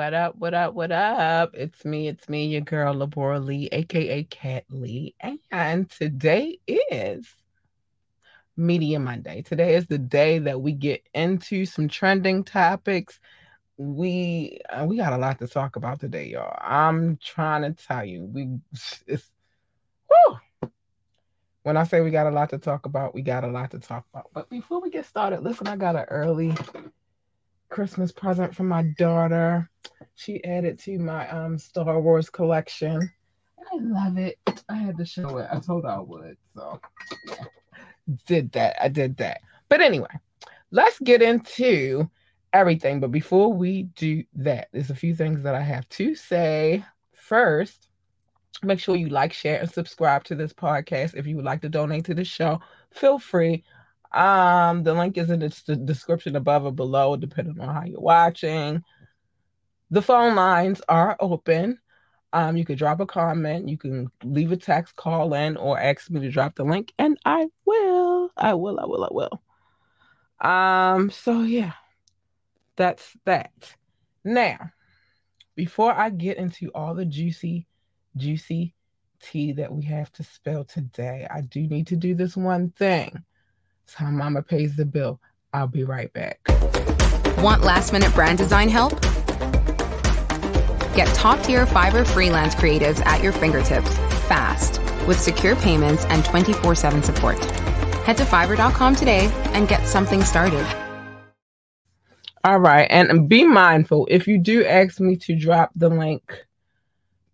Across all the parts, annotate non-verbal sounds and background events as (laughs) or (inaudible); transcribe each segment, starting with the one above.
What up? What up? What up? It's me. It's me, your girl, Labora Lee, aka Cat Lee. And today is Media Monday. Today is the day that we get into some trending topics. We uh, we got a lot to talk about today, y'all. I'm trying to tell you, we it's whoo. When I say we got a lot to talk about, we got a lot to talk about. But before we get started, listen, I got an early Christmas present from my daughter. She added to my um Star Wars collection. I love it. I had to show it. I told her I would. So yeah. Did that. I did that. But anyway, let's get into everything. But before we do that, there's a few things that I have to say. First, make sure you like, share, and subscribe to this podcast. If you would like to donate to the show, feel free. Um, the link is in the description above or below, depending on how you're watching. The phone lines are open. Um, you could drop a comment, you can leave a text, call in, or ask me to drop the link, and I will. I will, I will, I will. Um, so yeah, that's that. Now, before I get into all the juicy, juicy tea that we have to spill today, I do need to do this one thing. So mama pays the bill. I'll be right back. Want last minute brand design help? Get top tier Fiverr freelance creatives at your fingertips fast with secure payments and 24 7 support. Head to fiverr.com today and get something started. All right. And be mindful if you do ask me to drop the link,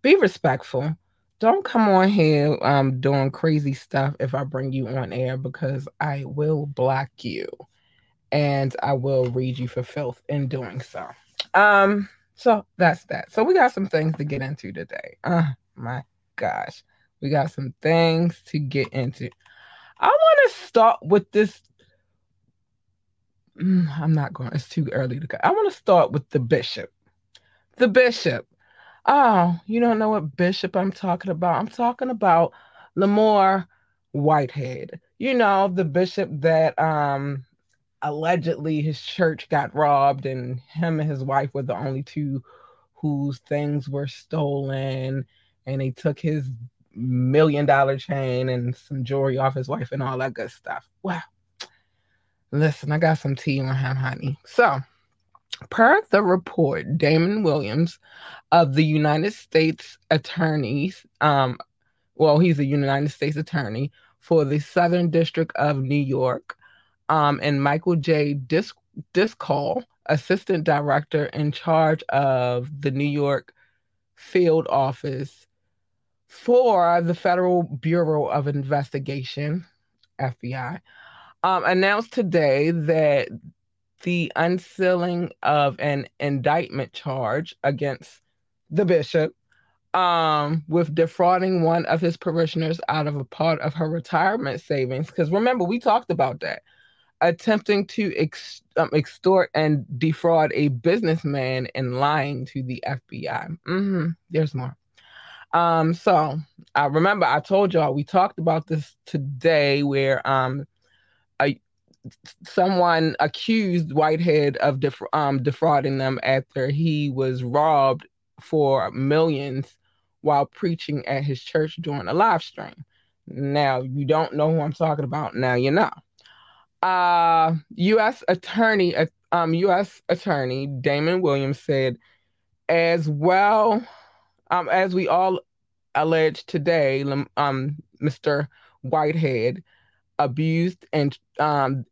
be respectful don't come on here um doing crazy stuff if I bring you on air because I will block you and I will read you for filth in doing so. Um so that's that. So we got some things to get into today. Oh my gosh. We got some things to get into. I want to start with this mm, I'm not going. It's too early to go. I want to start with the bishop. The bishop Oh, you don't know what bishop I'm talking about. I'm talking about Lamor Whitehead. You know, the bishop that um allegedly his church got robbed and him and his wife were the only two whose things were stolen and they took his million dollar chain and some jewelry off his wife and all that good stuff. Wow. Listen, I got some tea on him, honey. So Per the report, Damian Williams of the United States Attorneys, um, well, he's a United States Attorney for the Southern District of New York, um, and Michael J. Dis- Driscoll, Assistant Director in charge of the New York Field Office for the Federal Bureau of Investigation, FBI, um, announced today that the unsealing of an indictment charge against the bishop um, with defrauding one of his parishioners out of a part of her retirement savings. Because remember, we talked about that. Attempting to ex- um, extort and defraud a businessman and lying to the FBI. Mm-hmm. There's more. Um, so I remember I told y'all we talked about this today, where um, a someone accused Whitehead of def- um, defrauding them after he was robbed for millions while preaching at his church during a live stream. Now, you don't know who I'm talking about. Now you know. Uh, U.S. Attorney, um, U.S. Attorney Damian Williams said, as well um, as we all allege today, um, Mr. Whitehead abused and um,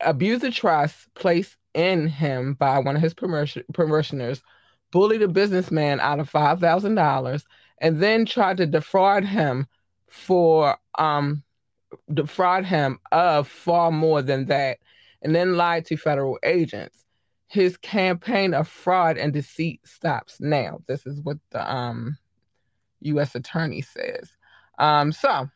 abused the trust placed in him by one of his parishioners, bullied a businessman out of five thousand dollars, and then tried to defraud him for um defraud him of far more than that, and then lied to federal agents. His campaign of fraud and deceit stops now. This is what the um U.S. attorney says. Um, so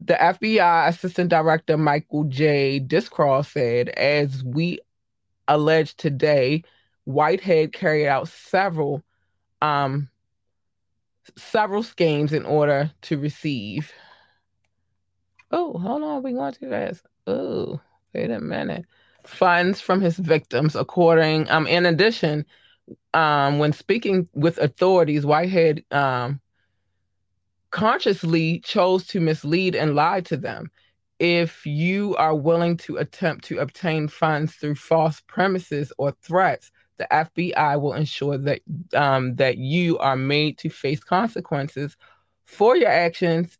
the FBI Assistant Director Michael J. Driscoll said, as we allege today, Whitehead carried out several um, several schemes in order to receive. Oh, hold on, we going to this. Oh, wait a minute. Funds from his victims, according um, in addition um, when speaking with authorities, Whitehead um, consciously chose to mislead and lie to them. If you are willing to attempt to obtain funds through false premises or threats, the FBI will ensure that um, that you are made to face consequences for your actions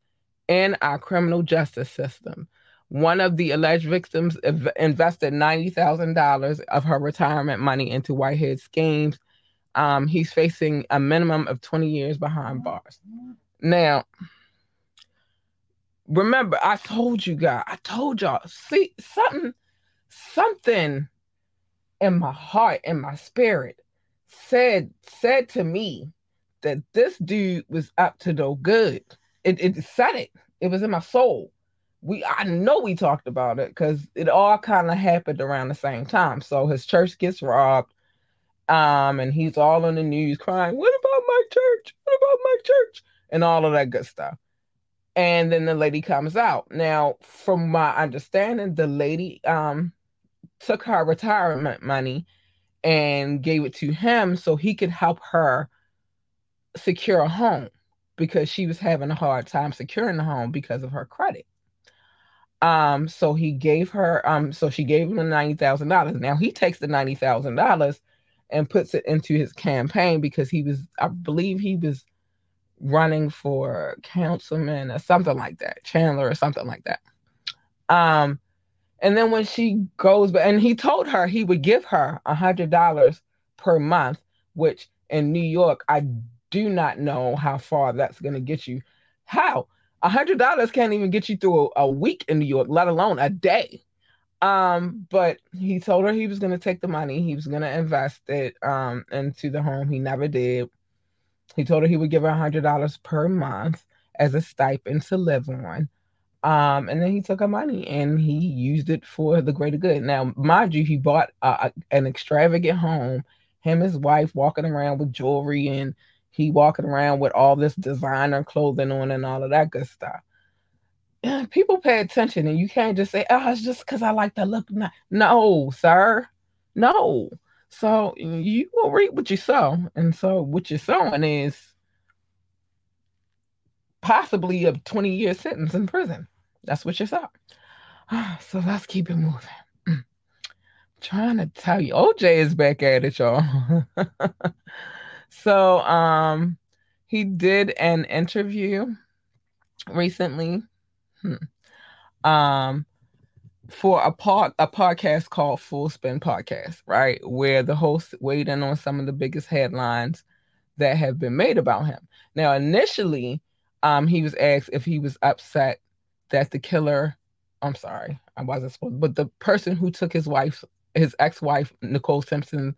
in our criminal justice system. One of the alleged victims invested $90,000 of her retirement money into Whitehead schemes. Um, he's facing a minimum of 20 years behind bars. Now, remember, I told you guys, I told y'all, see, something, something in my heart, in my spirit, said said to me that this dude was up to no good. It, it said it. It was in my soul. We I know we talked about it because it all kind of happened around the same time. So his church gets robbed. Um, and he's all on the news crying, What about my church? What about my church? And all of that good stuff. And then the lady comes out. Now, from my understanding, the lady um took her retirement money and gave it to him so he could help her secure a home because she was having a hard time securing the home because of her credit. Um, so he gave her, um, so she gave him the ninety thousand dollars. Now he takes the ninety thousand dollars and puts it into his campaign because he was, I believe he was running for councilman or something like that, Chandler or something like that. Um, and then when she goes, but and he told her he would give her a hundred dollars per month, which in New York, I do not know how far that's going to get you. How a hundred dollars can't even get you through a, a, week in New York, let alone a day. Um, but he told her he was going to take the money, he was going to invest it um into the home. He never did. He told her he would give her a hundred dollars per month as a stipend to live on. Um, and then he took her money and he used it for the greater good. Now, mind you, he bought an extravagant home. Him, his wife, walking around with jewelry, and he walking around with all this designer clothing on and all of that good stuff. (clears throat) People pay attention, and you can't just say, "Oh, it's just because I like the look." No, sir, no. So you will reap what you sow, and so what you're sowing is possibly a 20 year sentence in prison. That's what you saw. (sighs) So let's keep it moving. Mm. trying to tell you, OJ is back at it, y'all. (laughs) so um he did an interview recently. Hmm. Um for a part a podcast called Full Send Podcast, right? Where the host weighed in on some of the biggest headlines that have been made about him. Now, initially, um, he was asked if he was upset that the killer, I'm sorry, I wasn't supposed, but the person who took his wife, his ex-wife Nicole Simpson,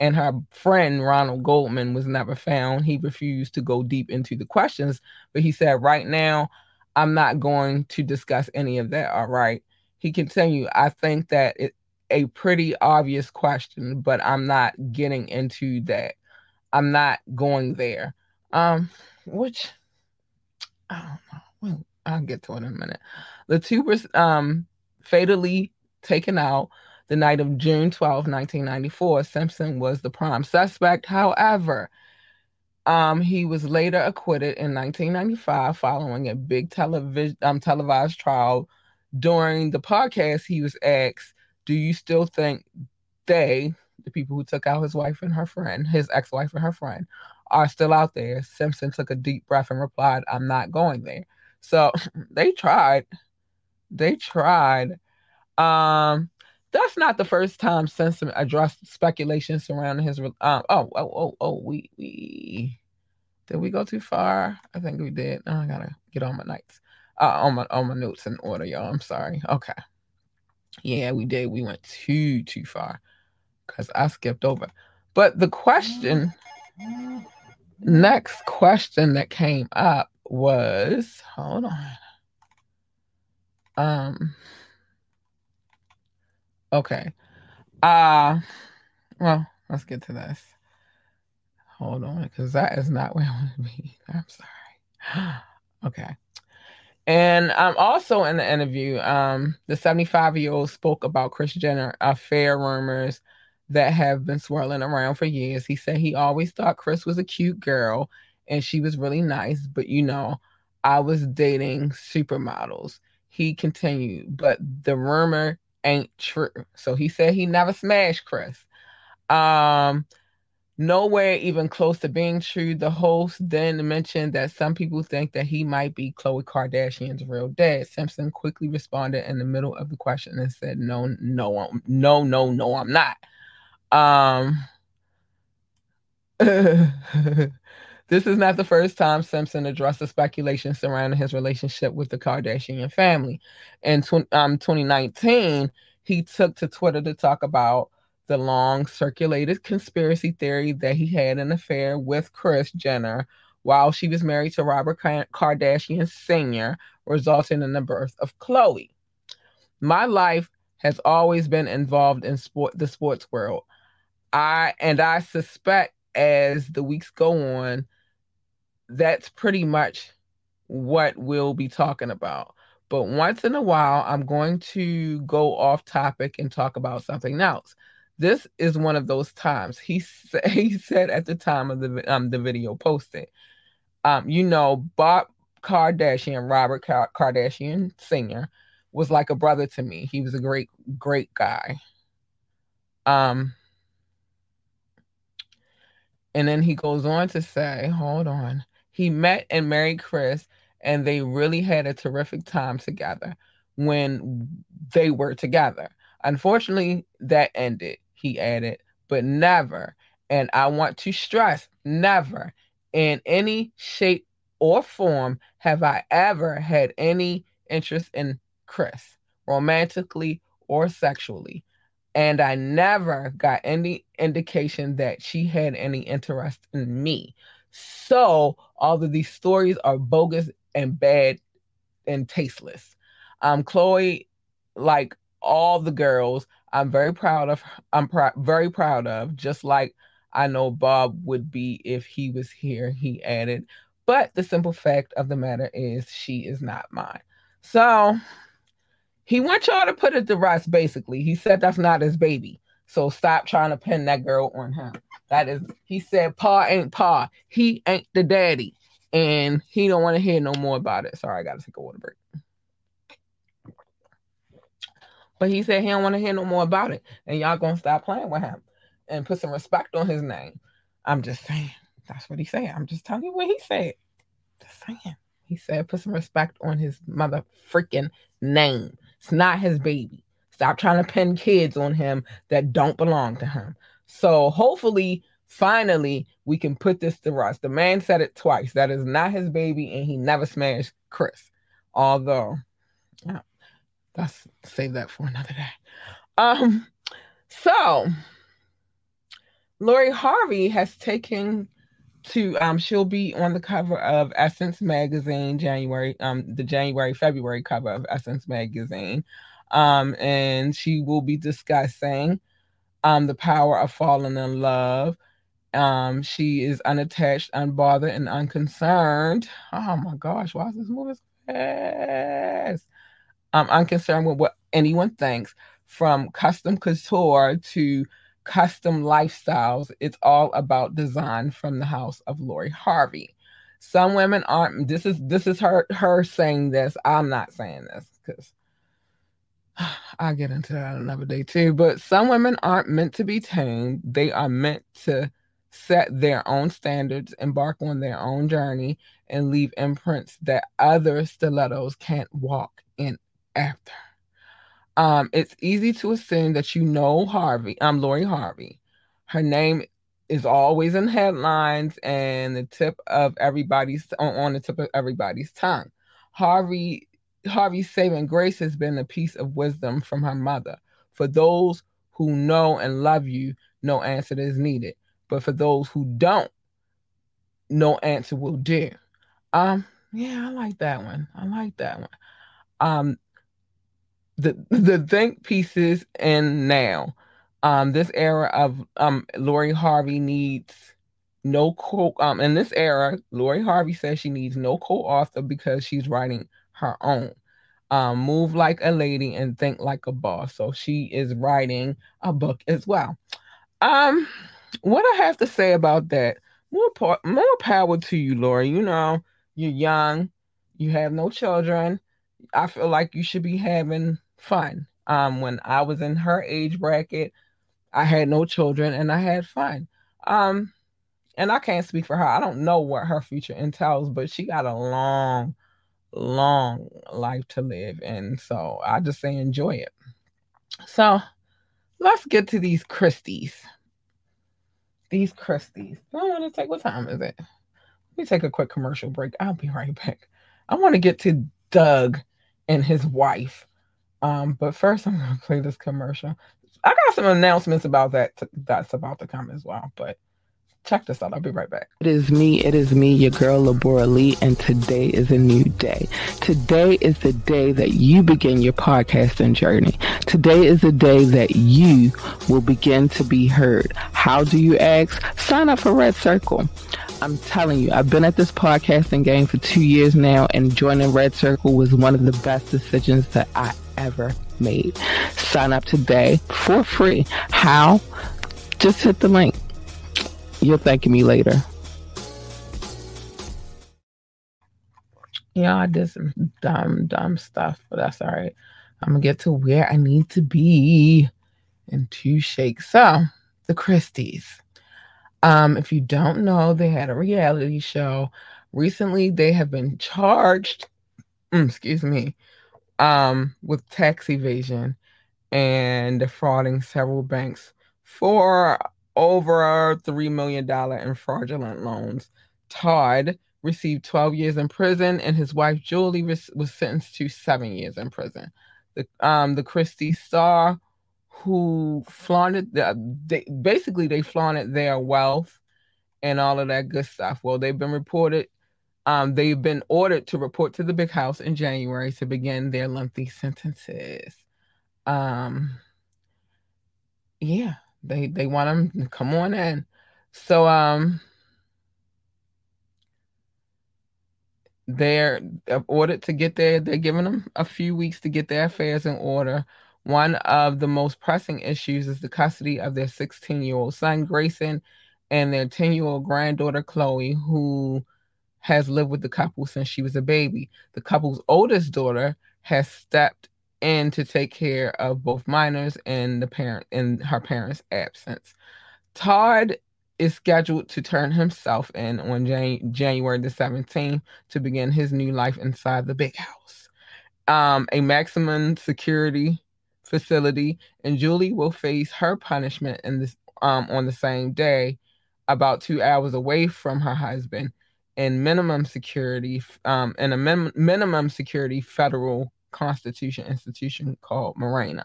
and her friend Ronald Goldman was never found. He refused to go deep into the questions, but he said, right now, I'm not going to discuss any of that. All right. He continued, I think that it a pretty obvious question, but I'm not getting into that. I'm not going there. Um, which I don't know. Well, I'll get to it in a minute. The two were um, fatally taken out the night of June 12, 1994. Simpson was the prime suspect. However, um, he was later acquitted in 1995 following a big television um, televised trial. During the podcast, he was asked, "Do you still think they, the people who took out his wife and her friend, his ex-wife and her friend, are still out there. Simpson took a deep breath and replied, I'm not going there. So (laughs) they tried. They tried. Um, that's not the first time Simpson addressed speculation surrounding his. Um, oh, oh, oh, oh, we, we, did we go too far? I think we did. Oh, I gotta get on my nights, uh, on my on my notes in order, y'all. I'm sorry. Okay. Yeah, we did. We went too too far because I skipped over. But the question next question that came up was hold on. Um okay. Uh well, let's get to this. Hold on, because that is not where I want to be. (laughs) I'm sorry. (gasps) okay. And um, also in the interview, um, the 75 year old spoke about Kris Jenner affair rumors that have been swirling around for years. He said he always thought Kris was a cute girl and she was really nice, but you know, I was dating supermodels. He continued, but the rumor ain't true. So he said he never smashed Kris. Um, nowhere even close to being true. The host then mentioned that some people think that he might be Khloe Kardashian's real dad. Simpson quickly responded in the middle of the question and said, "No, no, no, no, no, I'm not." Um, (laughs) this is not the first time Simpson addressed the speculation surrounding his relationship with the Kardashian family. In tw- um, 2019, he took to Twitter to talk about the long circulated conspiracy theory that he had an affair with Kris Jenner while she was married to Robert Kardashian Sr., resulting in the birth of Khloe. My life has always been involved in sport the sports world. I and I suspect as the weeks go on, that's pretty much what we'll be talking about. But once in a while, I'm going to go off topic and talk about something else. This is one of those times. He (laughs) sa- he said at the time of the um the video posted, um, you know, Bob Kardashian, Robert Kardashian Sr. was like a brother to me. He was a great, great guy. Um, and then he goes on to say, hold on. He met and married Kris, and they really had a terrific time together when they were together. Unfortunately, that ended he added, but never, and I want to stress, never in any shape or form have I ever had any interest in Kris, romantically or sexually. And I never got any indication that she had any interest in me. So all of these stories are bogus and bad and tasteless. Um, Khloe, like all the girls, I'm very proud of. I'm pr- very proud of. Just like I know Bob would be if he was here. He added, but the simple fact of the matter is she is not mine. So he wants y'all to put it to rest. Basically, he said that's not his baby. So stop trying to pin that girl on him. That is, he said, Pa ain't Pa. He ain't the daddy. And he don't want to hear no more about it. Sorry, I got to take a water break. But he said he don't want to hear no more about it. And y'all gonna stop playing with him and put some respect on his name. I'm just saying. That's what he said. I'm just telling you what he said. Just saying. He said put some respect on his mother freaking name. It's not his baby. Stop trying to pin kids on him that don't belong to him. So hopefully, finally, we can put this to rest. The man said it twice. That is not his baby, and he never smashed Kris. Although, that's save that for another day. Um, so Lori Harvey has taken to um she'll be on the cover of Essence magazine January um the January February cover of Essence magazine. Um and she will be discussing um the power of falling in love. Um she is unattached unbothered and unconcerned. Oh my gosh why is this moving so fast um, I'm concerned with what anyone thinks from custom couture to custom lifestyles. It's all about design from the house of Lori Harvey. Some women aren't this is this is her her saying this. I'm not saying this because (sighs) I'll get into that another day too. But some women aren't meant to be tamed. They are meant to set their own standards, embark on their own journey, and leave imprints that other stilettos can't walk in after. Um, it's easy to assume that you know Harvey. I'm um, Lori Harvey. Her name is always in headlines and the tip of everybody's on, the tip of everybody's tongue. Harvey Harvey's saving grace has been a piece of wisdom from her mother. For those who know and love you, no answer is needed. But for those who don't, no answer will do. Um, yeah, I like that one. I like that one. Um, the the think pieces and now um this era of um Lori Harvey needs no co um in this era Lori Harvey says she needs no co-author because she's writing her own um move like a lady and think like a boss so she is writing a book as well Um, what I have to say about that, more par- more power to you, Lori. You know, you're young, you have no children. I feel like you should be having fun. Um, when I was in her age bracket, I had no children and I had fun. Um, and I can't speak for her. I don't know what her future entails, but she got a long, long life to live. And so I just say enjoy it. So let's get to these Chrisleys. These Chrisleys. I want to take what time is it? Let me take a quick commercial break. I'll be right back. I want to get to Doug and his wife. Um, but first I'm gonna (laughs) play this commercial. I got some announcements about that to, that's about to come as well. But check this out. I'll be right back. It is me. It is me, your girl Labora Lee, and today is a new day. Today is the day that you begin your podcasting journey. Today is the day that you will begin to be heard. How do you ask? Sign up for Red Circle. I'm telling you, I've been at this podcasting game for two years now, and joining Red Circle was one of the best decisions that I ever made. Sign up today for free. How? Just hit the link. You'll thank me later. Yeah, I did some dumb, dumb stuff, but that's all right. I'm gonna get to where I need to be in two shakes. So, the Chrisleys. Um, if you don't know, they had a reality show. Recently, they have been charged, mm, excuse me, um, with tax evasion and defrauding several banks for over $3 million in fraudulent loans. Todd received 12 years in prison, and his wife Julie was, sentenced to seven years in prison. The um the Chrisley Star, who flaunted the, they basically they flaunted their wealth and all of that good stuff. Well, they've been reported um, they've been ordered to report to the big house in January to begin their lengthy sentences. Um, yeah, they they want them to come on in. So um, they're ordered to get there. They're giving them a few weeks to get their affairs in order. One of the most pressing issues is the custody of their 16 year old son, Grayson, and their 10 year old granddaughter, Chloe, who has lived with the couple since she was a baby. The couple's oldest daughter has stepped in to take care of both minors and the parent in her parents' absence. Todd is scheduled to turn himself in on Jan- January the 17th to begin his new life inside the big house. Um, a maximum security facility, and Julie will face her punishment in this um, on the same day, about two hours away from her husband in minimum security um, in a min- minimum security federal constitution institution called Marina.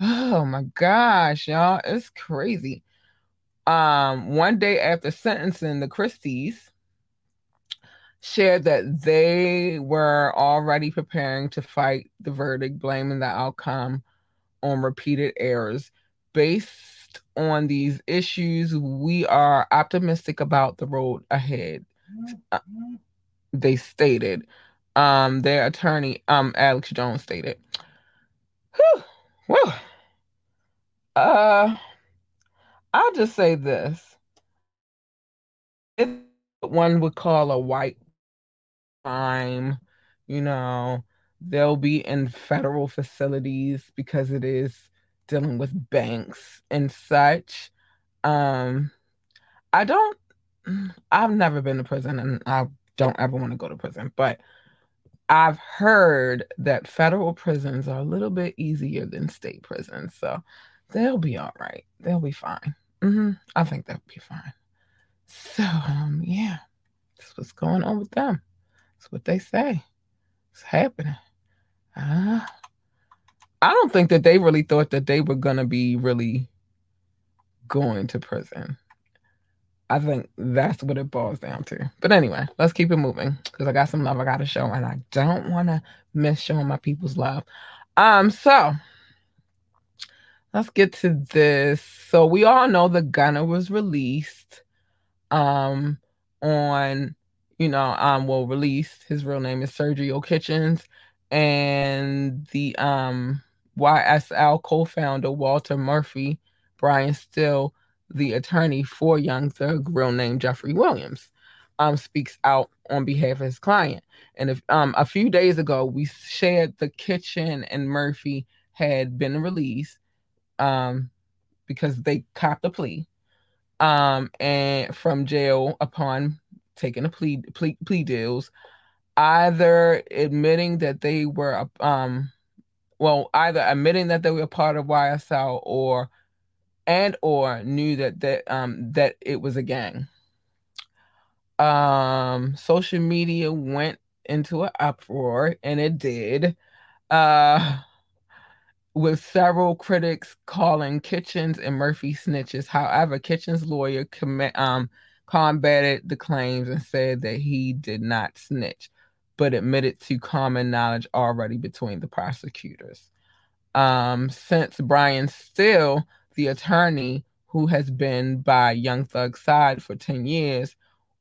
Oh my gosh, y'all, it's crazy. Um, one day after sentencing, the Chrisleys shared that they were already preparing to fight the verdict, blaming the outcome on repeated errors. Based on these issues, we are optimistic about the road ahead they stated. Um, their attorney, um, Alex Jones stated. Whew, uh, I'll just say this. It's one would call a white crime, you know, they'll be in federal facilities because it is dealing with banks and such. Um, I don't I've never been to prison and I don't ever want to go to prison, but I've heard that federal prisons are a little bit easier than state prisons. So they'll be all right. They'll be fine. Mm-hmm. I think they'll be fine. So, um, yeah, that's what's going on with them. That's what they say. It's happening. Uh, I don't think that they really thought that they were going to be really going to prison. I think that's what it boils down to. But anyway, let's keep it moving because I got some love I got to show, and I don't want to miss showing my people's love. Um, so let's get to this. So we all know the Gunna was released, um, on you know, um, well, released. His real name is Sergio Kitchens, and the um YSL co-founder Walter Murphy, Brian Steel the attorney for Young Thug, real name Jeffrey Williams, um, speaks out on behalf of his client. And if um, a few days ago, we shared the kitchen and Murphy had been released um, because they copped a plea um, and from jail upon taking a plea plea, plea deals, either admitting that they were um, well, either admitting that they were part of YSL or and or knew that that um that it was a gang. Um, social media went into an uproar, and it did. Uh, with several critics calling Kitchens and Murphy snitches. However, Kitchens' lawyer com- um, combated the claims and said that he did not snitch, but admitted to common knowledge already between the prosecutors. Um, since Brian Steel, the attorney who has been by Young Thug's side for 10 years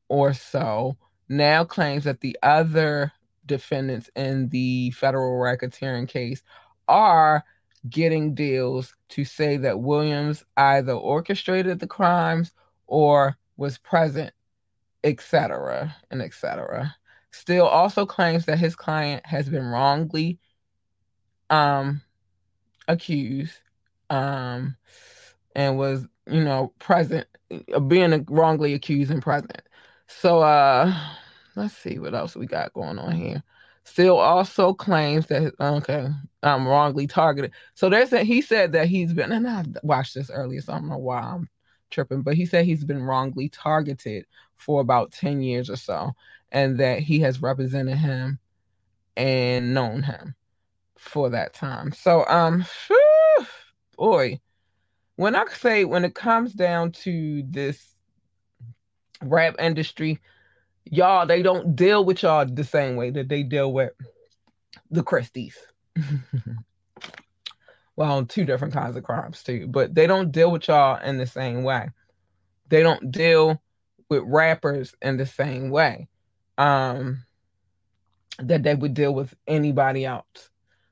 or so, now claims that the other defendants in the federal racketeering case are getting deals to say that Williams either orchestrated the crimes or was present, etc., and etc. Steel also claims that his client has been wrongly um, accused um, and was, you know, present, being wrongly accused and present. So, uh, let's see what else we got going on here. Still also claims that okay, I'm wrongly targeted. So there's that he said that he's been, and I watched this earlier, so I don't know why I'm tripping, but he said he's been wrongly targeted for about 10 years or so, and that he has represented him and known him for that time. So um whew, boy, when I say when it comes down to this rap industry, y'all, they don't deal with y'all the same way that they deal with the Chrisleys. (laughs) well, two different kinds of crimes too, but they don't deal with y'all in the same way. They don't deal with rappers in the same way um, that they would deal with anybody else.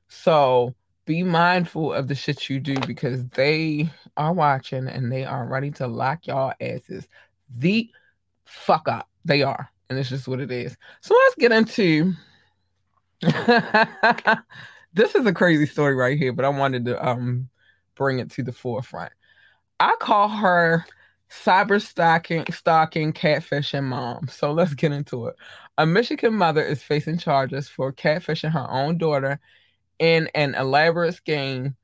So be mindful of the shit you do because they are watching and they are ready to lock y'all asses the fuck up. They are. And it's just what it is. So let's get into (laughs) this is a crazy story right here, but I wanted to um bring it to the forefront. I call her cyber stalking, stalking, catfishing mom. So let's get into it. A Michigan mother is facing charges for catfishing her own daughter in an elaborate scheme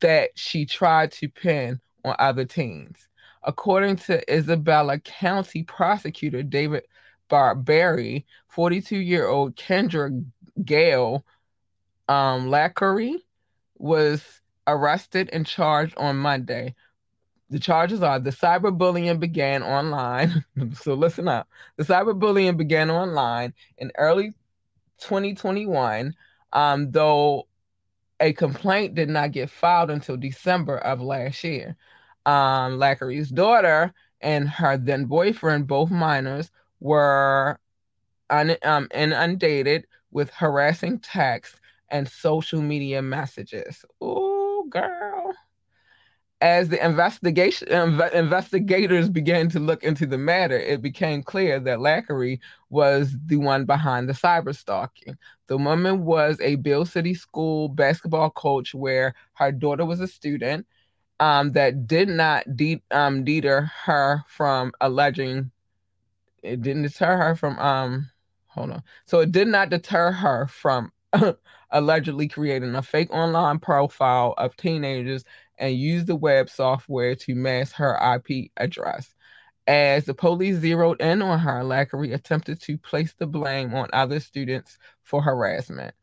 that she tried to pin on other teens. According to Isabella County prosecutor David Barberi, 42 year old Kendra Gail um, Licari was arrested and charged on Monday. The charges are the cyberbullying began online. (laughs) so listen up. The cyberbullying began online in early 2021, um, though a complaint did not get filed until December of last year. Um, Licari's daughter and her then boyfriend, both minors, were un, um, inundated with harassing texts and social media messages. Oh, girl. As the investigation inv- investigators began to look into the matter, it became clear that Licari was the one behind the cyber stalking. The woman was a Beal City School basketball coach where her daughter was a student um, that did not de- um, deter her from alleging it didn't deter her from um hold on. So it did not deter her from (laughs) allegedly creating a fake online profile of teenagers and use the web software to mask her IP address. As the police zeroed in on her, Licari attempted to place the blame on other students for harassment.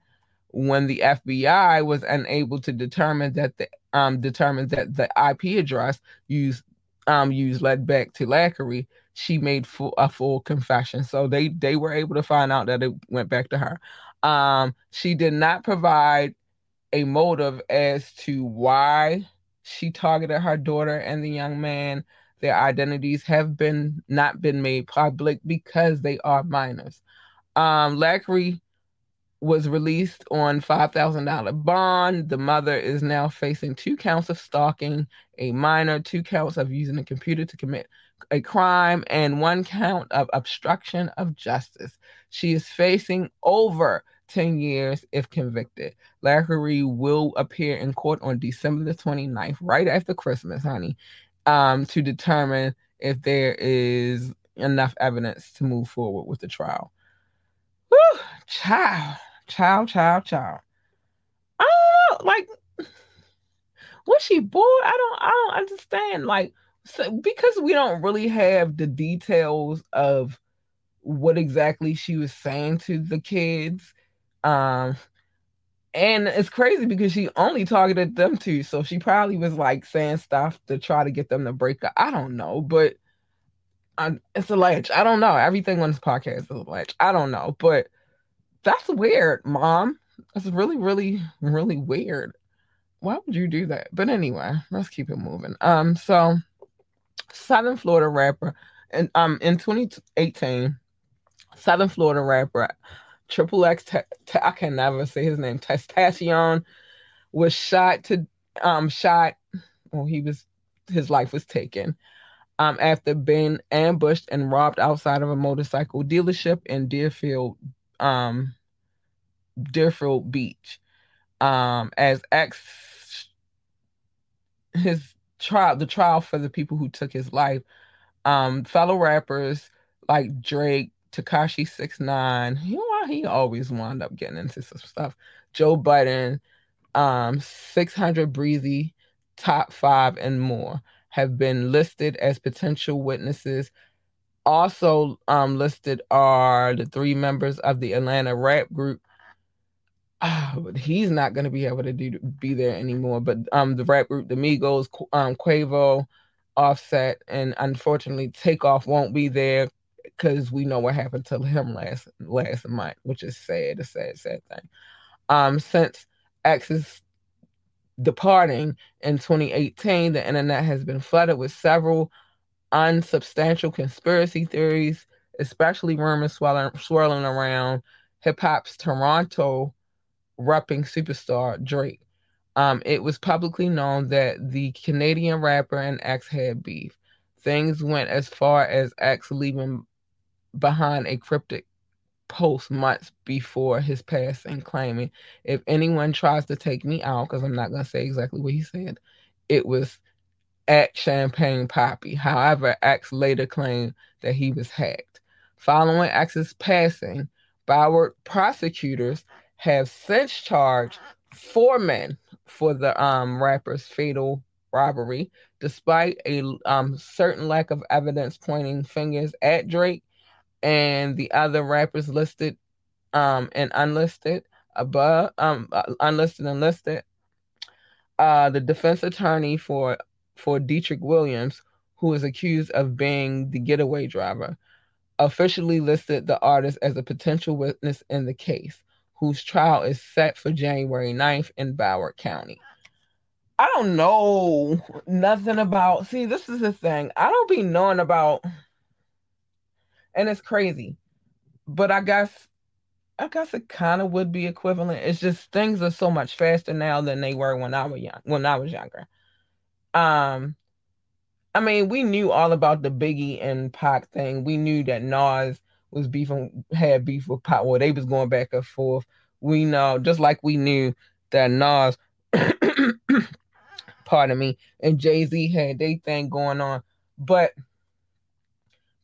When the FBI was unable to determine that the um determined that the IP address used um used led back to Licari, she made full, a full confession. So they they were able to find out that it went back to her. Um, she did not provide a motive as to why she targeted her daughter and the young man. Their identities have been not been made public because they are minors. Um, Licari was released on $5,000 bond. The mother is now facing two counts of stalking a minor, two counts of using a computer to commit a crime, and one count of obstruction of justice. She is facing over 10 years if convicted. Licari will appear in court on December the 29th, right after Christmas, honey, um, to determine if there is enough evidence to move forward with the trial. Whew, child, child, child, child. I don't know, like, was she bored? I don't, I don't understand. Like, so, because we don't really have the details of what exactly she was saying to the kids. Um, and it's crazy because she only targeted them two, so she probably was like saying stuff to try to get them to break up. I don't know, but um, it's alleged. I don't know. Everything on this podcast is alleged. I don't know, but that's weird, mom. That's really, really, really weird. Why would you do that? But anyway, let's keep it moving. Um, so Southern Florida rapper, and um, in 2018, Southern Florida rapper Triple X, I can never say his name, Testacion, was shot to um shot. Well, he was his life was taken um, after being ambushed and robbed outside of a motorcycle dealership in Deerfield, um, Deerfield Beach. Um, as ex, his trial, the trial for the people who took his life, um, fellow rappers like Drake, Tekashi Six Nine, you know why he always wound up getting into some stuff. Joe Budden, um, 600 Breezy, Top Five, and more have been listed as potential witnesses. Also um, listed are the three members of the Atlanta rap group. Oh, but he's not going to be able to do be there anymore. But um, the rap group, the Migos, um, Quavo, Offset, and unfortunately, Takeoff won't be there because we know what happened to him last last month, which is sad, a sad, sad thing. Um, since X's departing in 2018, the internet has been flooded with several unsubstantial conspiracy theories, especially rumors swirling, swirling around hip hop's Toronto rapping superstar Drake. Um, it was publicly known that the Canadian rapper and X had beef. Things went as far as X leaving behind a cryptic post months before his passing, claiming, if anyone tries to take me out, because I'm not going to say exactly what he said, it was at Champagne Papi. However, X later claimed that he was hacked. Following X's passing, Broward prosecutors have since charged four men for the um, rapper's fatal robbery, despite a um, certain lack of evidence pointing fingers at Drake and the other rappers listed um, and unlisted above, um, unlisted and listed. Uh, the defense attorney for for Dedrick Williams, who is accused of being the getaway driver, officially listed the artist as a potential witness in the case, whose trial is set for January 9th in Broward County. I don't know nothing about. See, this is the thing. I don't be knowing about and it's crazy. But I guess I guess it kind of would be equivalent. It's just things are so much faster now than they were when I was young when I was younger. Um I mean, we knew all about the Biggie and Pac thing. We knew that Nas was beefing had beef with Pac. Well, they was going back and forth. We know, just like we knew that Nas, (coughs) pardon me, and Jay Z had their thing going on. But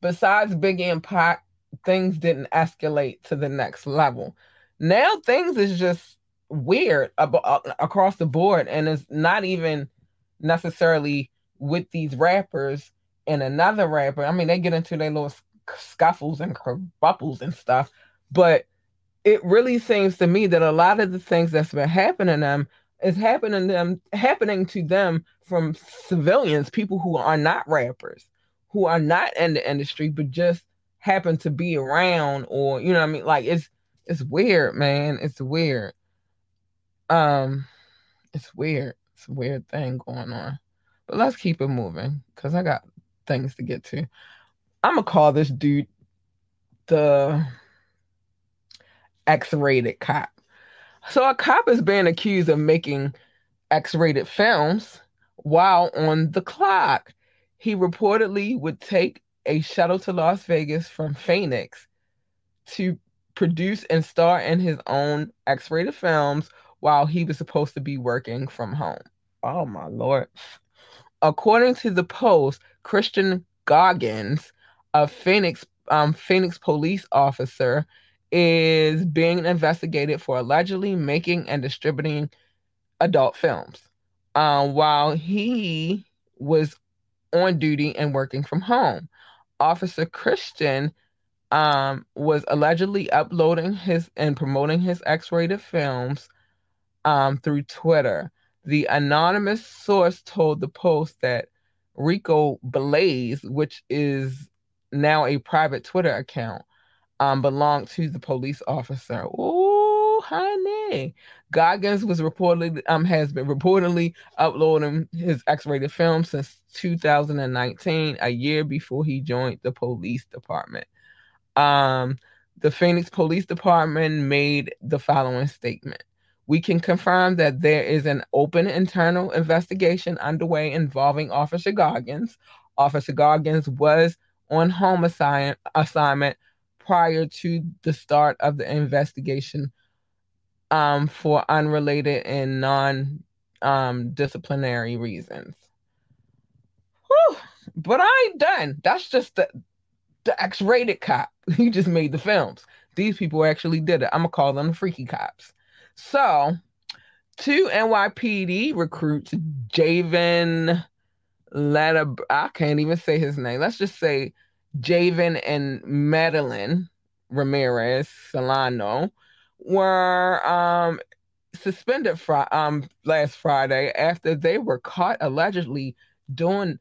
besides Biggie and Pac, things didn't escalate to the next level. Now things is just weird ab- uh, across the board, and it's not even necessarily with these rappers and another rapper. I mean, they get into their little scuffles and kerbuffles and stuff, but it really seems to me that a lot of the things that's been happening to them is happening to them happening to them from civilians, people who are not rappers who are not in the industry but just happen to be around or you know what I mean? Like it's it's weird man. It's weird. Um it's weird. It's a weird thing going on. But let's keep it moving because I got things to get to. I'm gonna call this dude the X-rated cop. So a cop is being accused of making X-rated films while on the clock. He reportedly would take a shuttle to Las Vegas from Phoenix to produce and star in his own X-rated films while he was supposed to be working from home. Oh my lord. According to the Post, Christian Goggins, a Phoenix um, Phoenix police officer, is being investigated for allegedly making and distributing adult films um, while he was on duty and working from home. Officer Christian um, was allegedly uploading his and promoting his X rated films um, through Twitter. The anonymous source told the Post that Rico Blaze, which is now a private Twitter account, um, belonged to the police officer. Oh, honey. Goggins was reportedly um has been reportedly uploading his X-rated film since 2019, a year before he joined the police department. Um, the Phoenix Police Department made the following statement. We can confirm that there is an open internal investigation underway involving Officer Goggins. Officer Goggins was on home assign- assignment prior to the start of the investigation um, for unrelated and non um, disciplinary reasons. Whew. But I ain't done. That's just the the X-rated cop. (laughs) He just made the films. These people actually did it. I'm gonna call them the freaky cops. So, two NYPD recruits, Javen Letta, I can't even say his name. Let's just say Javen and Madeline Ramirez Solano were um, suspended fr- um, last Friday after they were caught allegedly doing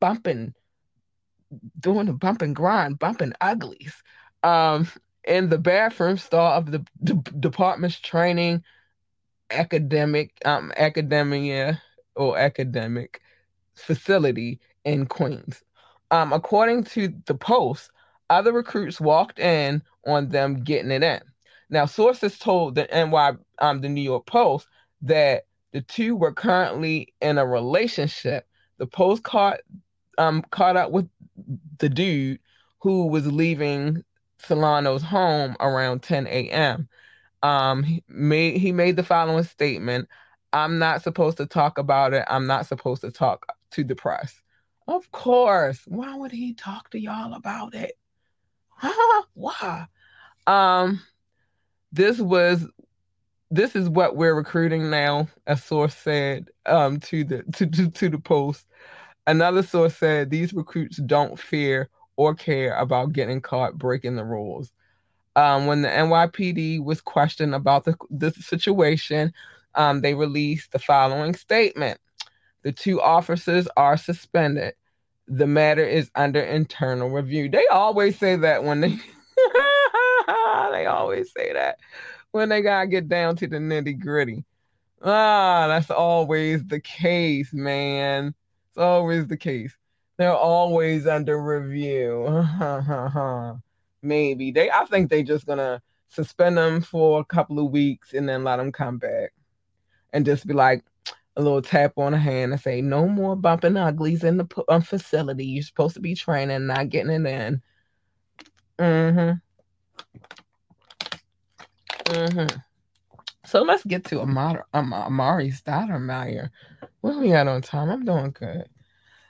bumping, doing a bump and grind, bumping uglies um, in the bathroom stall of the department's training academic um academia or academic facility in Queens. Um, according to the Post, other recruits walked in on them getting it in. Now, sources told the NY, um, the New York Post, that the two were currently in a relationship. The Post caught um caught up with the dude who was leaving Solano's home around 10 a.m. Um, he made he made the following statement: "I'm not supposed to talk about it. I'm not supposed to talk to the press." Of course. Why would he talk to y'all about it? Huh? (laughs) Why? Um, this was this is what we're recruiting now, a source said um to the to, to, to the post. Another source said these recruits don't fear or care about getting caught breaking the rules. Um, when the NYPD was questioned about the, the situation, um, they released the following statement. The two officers are suspended. The matter is under internal review. They always say that when they (laughs) they always say that when they gotta get down to the nitty gritty. Ah, that's always the case, man. It's always the case. They're always under review. (laughs) Maybe they. I think they just gonna suspend them for a couple of weeks and then let them come back, and just be like, a little tap on the hand and say, "No more bumping uglies in the um, facility. You're supposed to be training, not getting it in." Mm-hmm. Mm-hmm. So let's get to Amar'e, um, Amar'e Stoudemire. What we got on time? I'm doing good.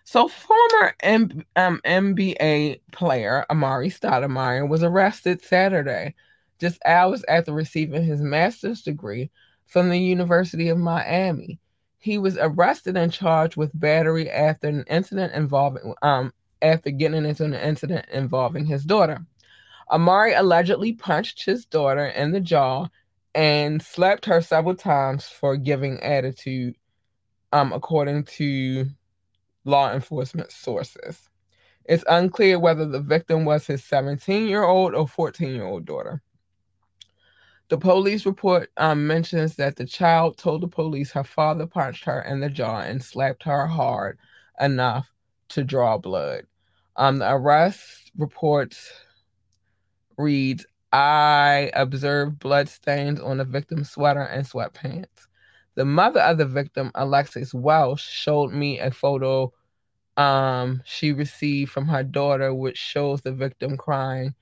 So former M- um, NBA player Amar'e Stoudemire was arrested Saturday, just hours after receiving his master's degree from the University of Miami he was arrested and charged with battery after an incident involving um after getting into an incident involving his daughter. Amar'e allegedly punched his daughter in the jaw and slapped her several times for giving attitude, um, according to law enforcement sources. It's unclear whether the victim was his 17 year old or 14 year old daughter. The police report um, mentions that the child told the police her father punched her in the jaw and slapped her hard enough to draw blood. Um, the arrest report reads I observed blood stains on the victim's sweater and sweatpants. The mother of the victim, Alexis Welch, showed me a photo um, she received from her daughter, which shows the victim crying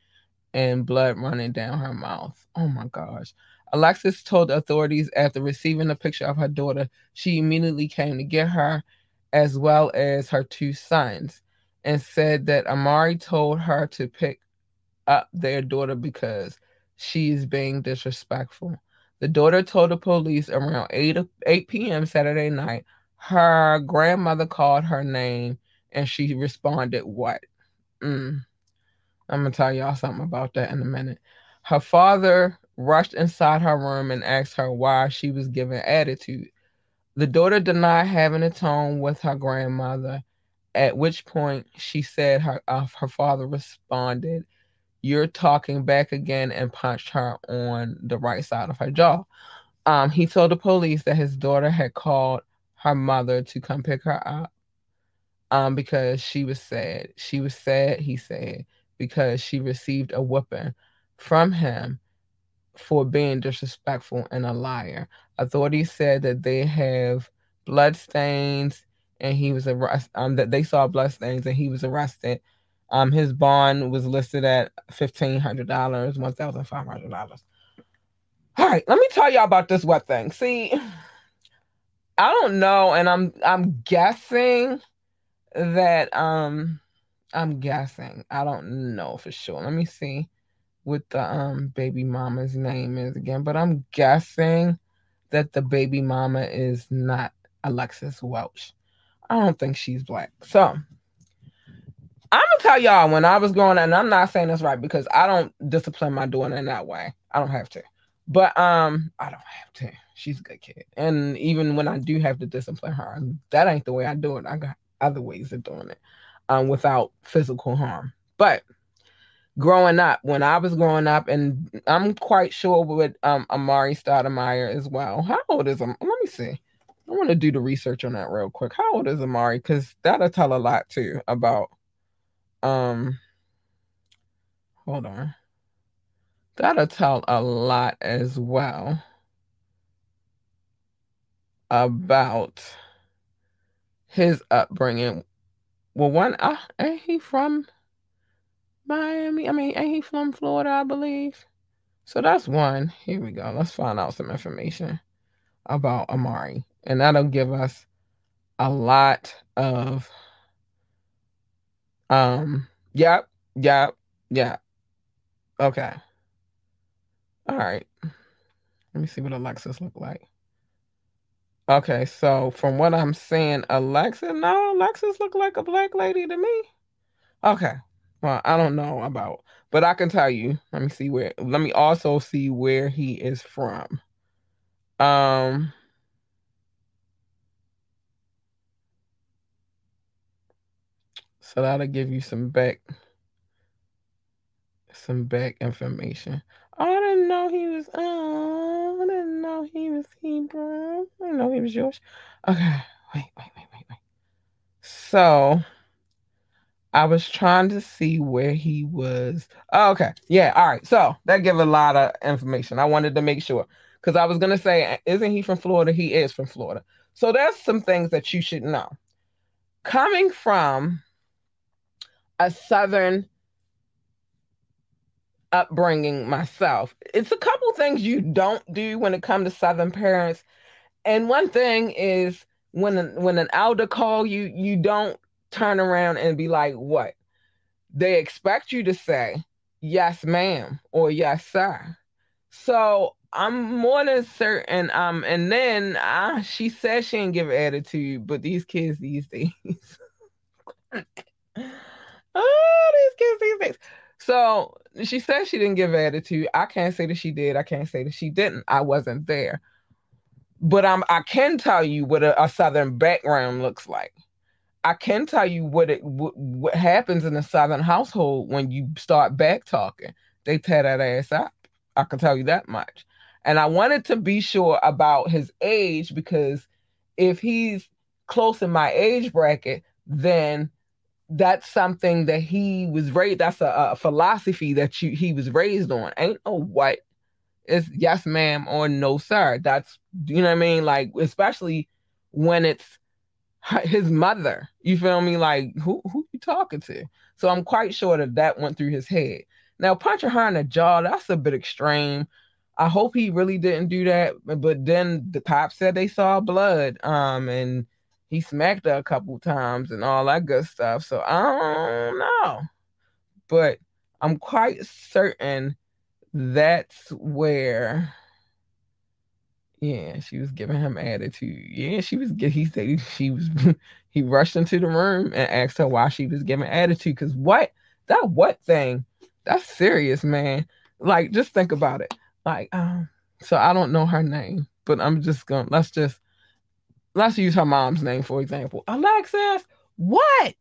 and blood running down her mouth. Oh my gosh. Alexis told authorities after receiving a picture of her daughter, she immediately came to get her, as well as her two sons, and said that Amar'e told her to pick up their daughter because she is being disrespectful. The daughter told the police around 8, 8 p.m. Saturday night her grandmother called her name and she responded, What? Mm. I'm going to tell y'all something about that in a minute. Her father rushed inside her room and asked her why she was giving attitude. The daughter denied having a tone with her grandmother, at which point she said her, uh, her father responded, You're talking back again, and punched her on the right side of her jaw. Um, he told the police that his daughter had called her mother to come pick her up um, because she was sad. She was sad, he said, because she received a whooping from him for being disrespectful and a liar. Authorities said that they have blood stains and he was arrested um that they saw blood stains and he was arrested. Um his bond was listed at fifteen hundred dollars, one thousand five hundred dollars. All right, let me tell y'all about this wet thing. See, I don't know, and I'm I'm guessing that um I'm guessing. I don't know for sure. Let me see what the um baby mama's name is again, but I'm guessing that the baby mama is not Alexis Welch. I don't think she's black. So I'm gonna tell y'all when I was growing up, and I'm not saying this right because I don't discipline my daughter in that way. I don't have to. But um, I don't have to. She's a good kid. And even when I do have to discipline her, that ain't the way I do it. I got other ways of doing it um, without physical harm. But growing up, when I was growing up, and I'm quite sure with um, Amar'e Stoudemire as well. How old is him? Let me see. I want to do the research on that real quick. How old is Amar'e? Because that'll tell a lot too about. Um, hold on. That'll tell a lot as well about his upbringing. Well, one, uh, ain't he from Miami? I mean, ain't he from Florida, I believe? So that's one. Here we go. Let's find out some information about Amar'e. And that'll give us a lot of um yep, yep, yep. Okay. All right. Let me see what Alexis look like. Okay, so from what I'm seeing, Alexa, no, Alexis look like a black lady to me. Okay, well, I don't know about, but I can tell you. Let me see where. Let me also see where he is from. Um. So that'll give you some back, some back information. I didn't know he was. Oh, I didn't know he was Hebrew. I didn't know he was Jewish. Okay, wait, wait, wait, wait, wait. So I was trying to see where he was. Oh, okay, yeah, all right. So that give a lot of information. I wanted to make sure because I was gonna say, isn't he from Florida? He is from Florida. So there's some things that you should know. Coming from a southern upbringing myself. It's a couple things you don't do when it comes to Southern parents. And one thing is when an, when an elder call you, you don't turn around and be like, "What?" They expect you to say, "Yes, ma'am," or "Yes, sir." So I'm more than certain. Um, and then uh, she says she didn't give attitude, but these kids these days, (laughs) oh, these kids these days. So she says she didn't give attitude. I can't say that she did. I can't say that she didn't. I wasn't there. But I'm I can tell you what a, a southern background looks like. I can tell you what it what, what happens in a southern household when you start back talking. They tear that ass up. I can tell you that much. And I wanted to be sure about his age because if he's close in my age bracket, then that's something that he was raised. That's a, a philosophy that you, he was raised on. Ain't no what it's yes, ma'am, or no, sir. That's you know what I mean. Like especially when it's his mother. You feel me? Like who who you talking to? So I'm quite sure that that went through his head. Now punching her in the jaw, that's a bit extreme. I hope he really didn't do that. But then the cops said they saw blood. Um, and he smacked her a couple times and all that good stuff. So I don't know. But I'm quite certain that's where yeah, she was giving him attitude. Yeah, she was. He said she was. (laughs) he rushed into the room and asked her why she was giving attitude. Cause what that what thing? That's serious, man. Like, just think about it. Like, um, so I don't know her name, but I'm just gonna let's just let's use her mom's name for example. Alexis, what?